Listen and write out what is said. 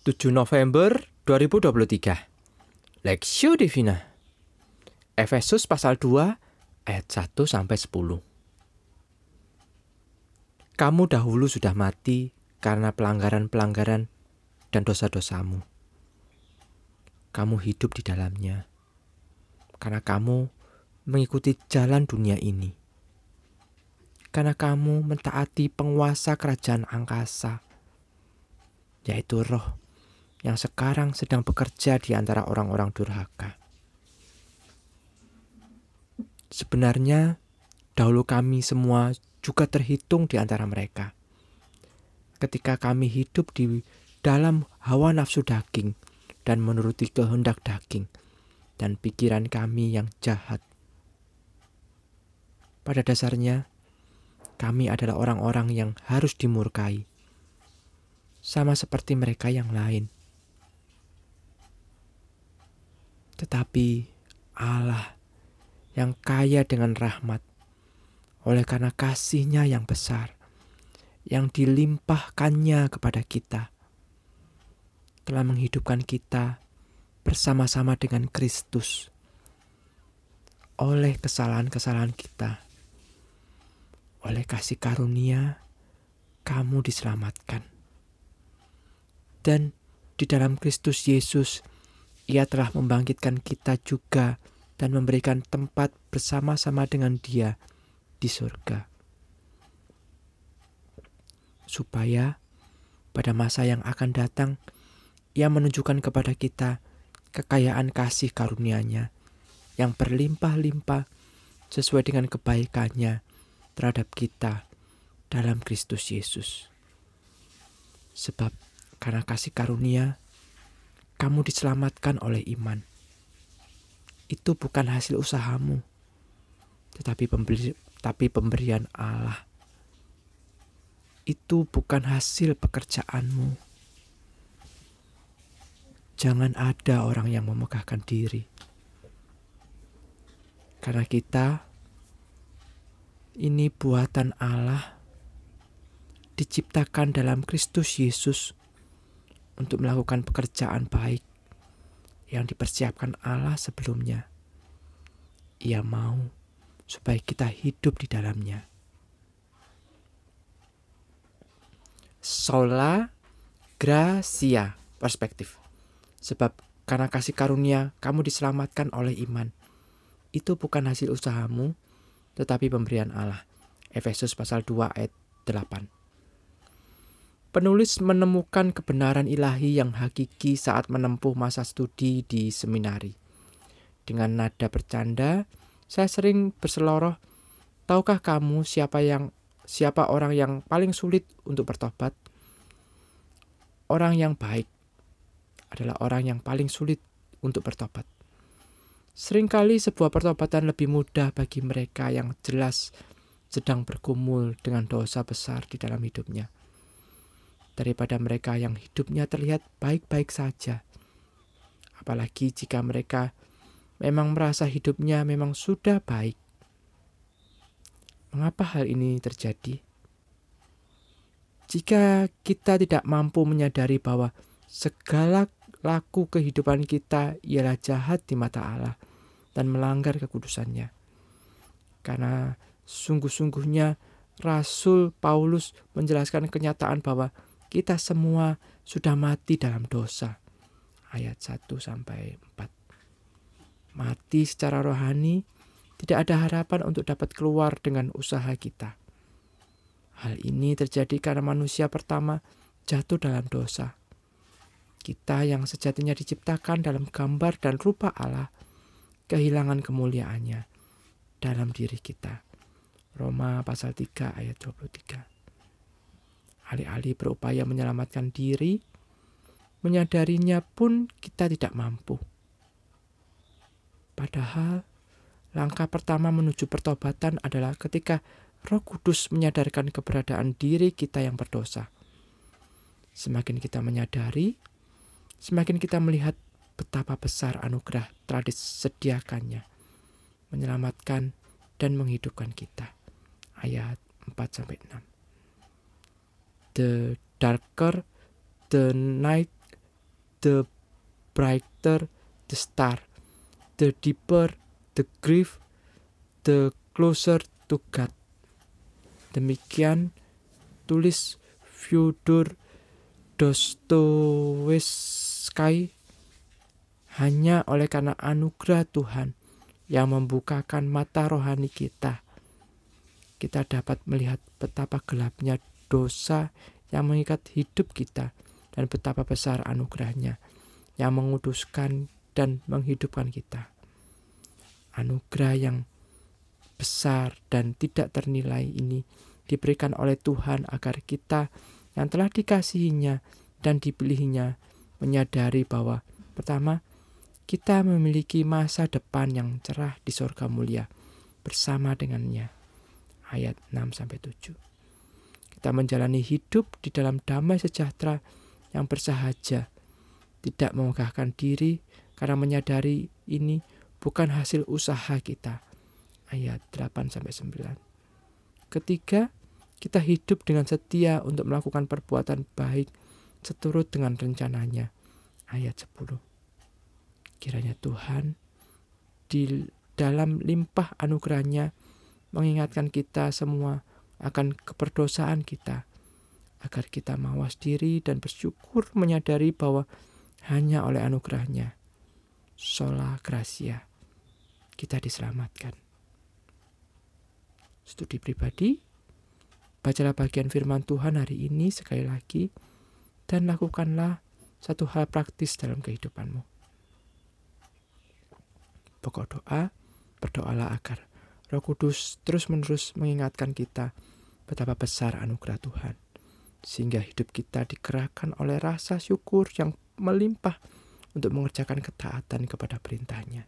7 November 2023 Lexio Divina Efesus pasal 2 ayat 1 sampai 10 Kamu dahulu sudah mati karena pelanggaran-pelanggaran dan dosa-dosamu. Kamu hidup di dalamnya karena kamu mengikuti jalan dunia ini. Karena kamu mentaati penguasa kerajaan angkasa, yaitu roh yang sekarang sedang bekerja di antara orang-orang durhaka. Sebenarnya, dahulu kami semua juga terhitung di antara mereka. Ketika kami hidup di dalam hawa nafsu daging dan menuruti kehendak daging dan pikiran kami yang jahat. Pada dasarnya, kami adalah orang-orang yang harus dimurkai, sama seperti mereka yang lain. Tetapi Allah yang kaya dengan rahmat, oleh karena kasihnya yang besar, yang dilimpahkannya kepada kita, telah menghidupkan kita bersama-sama dengan Kristus oleh kesalahan-kesalahan kita. Oleh kasih karunia, kamu diselamatkan. Dan di dalam Kristus Yesus, ia telah membangkitkan kita juga dan memberikan tempat bersama-sama dengan Dia di surga. Supaya pada masa yang akan datang, Ia menunjukkan kepada kita kekayaan kasih karunia-Nya yang berlimpah-limpah sesuai dengan kebaikannya terhadap kita dalam Kristus Yesus. Sebab karena kasih karunia, kamu diselamatkan oleh iman. Itu bukan hasil usahamu, tetapi pemberi, tapi pemberian Allah. Itu bukan hasil pekerjaanmu. Jangan ada orang yang memegahkan diri. Karena kita ini buatan Allah diciptakan dalam Kristus Yesus untuk melakukan pekerjaan baik yang dipersiapkan Allah sebelumnya. Ia mau supaya kita hidup di dalamnya. Sola gracia perspektif. Sebab karena kasih karunia kamu diselamatkan oleh iman. Itu bukan hasil usahamu, tetapi pemberian Allah. Efesus pasal 2 ayat 8 penulis menemukan kebenaran ilahi yang hakiki saat menempuh masa studi di seminari. Dengan nada bercanda, saya sering berseloroh, "Tahukah kamu siapa yang siapa orang yang paling sulit untuk bertobat?" Orang yang baik adalah orang yang paling sulit untuk bertobat. Seringkali sebuah pertobatan lebih mudah bagi mereka yang jelas sedang bergumul dengan dosa besar di dalam hidupnya daripada mereka yang hidupnya terlihat baik-baik saja. Apalagi jika mereka memang merasa hidupnya memang sudah baik. Mengapa hal ini terjadi? Jika kita tidak mampu menyadari bahwa segala laku kehidupan kita ialah jahat di mata Allah dan melanggar kekudusannya. Karena sungguh-sungguhnya Rasul Paulus menjelaskan kenyataan bahwa kita semua sudah mati dalam dosa. Ayat 1 sampai 4. Mati secara rohani tidak ada harapan untuk dapat keluar dengan usaha kita. Hal ini terjadi karena manusia pertama jatuh dalam dosa. Kita yang sejatinya diciptakan dalam gambar dan rupa Allah, kehilangan kemuliaannya dalam diri kita. Roma pasal 3 ayat 23. Alih-alih berupaya menyelamatkan diri, menyadarinya pun kita tidak mampu. Padahal, langkah pertama menuju pertobatan adalah ketika Roh Kudus menyadarkan keberadaan diri kita yang berdosa. Semakin kita menyadari, semakin kita melihat betapa besar anugerah tradis sediakannya, menyelamatkan dan menghidupkan kita. Ayat 4 sampai 6 the darker the night, the brighter the star, the deeper the grief, the closer to God. Demikian tulis Fyodor Dostoevsky hanya oleh karena anugerah Tuhan yang membukakan mata rohani kita. Kita dapat melihat betapa gelapnya dosa yang mengikat hidup kita dan betapa besar anugerahnya yang menguduskan dan menghidupkan kita. Anugerah yang besar dan tidak ternilai ini diberikan oleh Tuhan agar kita yang telah dikasihinya dan dipilihnya menyadari bahwa pertama kita memiliki masa depan yang cerah di sorga mulia bersama dengannya. Ayat 6 sampai 7. Kita menjalani hidup di dalam damai sejahtera yang bersahaja, tidak memegahkan diri karena menyadari ini bukan hasil usaha kita. Ayat 8 sampai 9. Ketiga, kita hidup dengan setia untuk melakukan perbuatan baik seturut dengan rencananya. Ayat 10 Kiranya Tuhan di dalam limpah anugerahnya mengingatkan kita semua akan keperdosaan kita agar kita mawas diri dan bersyukur menyadari bahwa hanya oleh anugerahnya sola gracia kita diselamatkan. Studi pribadi, bacalah bagian firman Tuhan hari ini sekali lagi dan lakukanlah satu hal praktis dalam kehidupanmu pokok doa, berdoalah agar Roh Kudus terus-menerus mengingatkan kita betapa besar anugerah Tuhan, sehingga hidup kita dikerahkan oleh rasa syukur yang melimpah untuk mengerjakan ketaatan kepada perintahnya.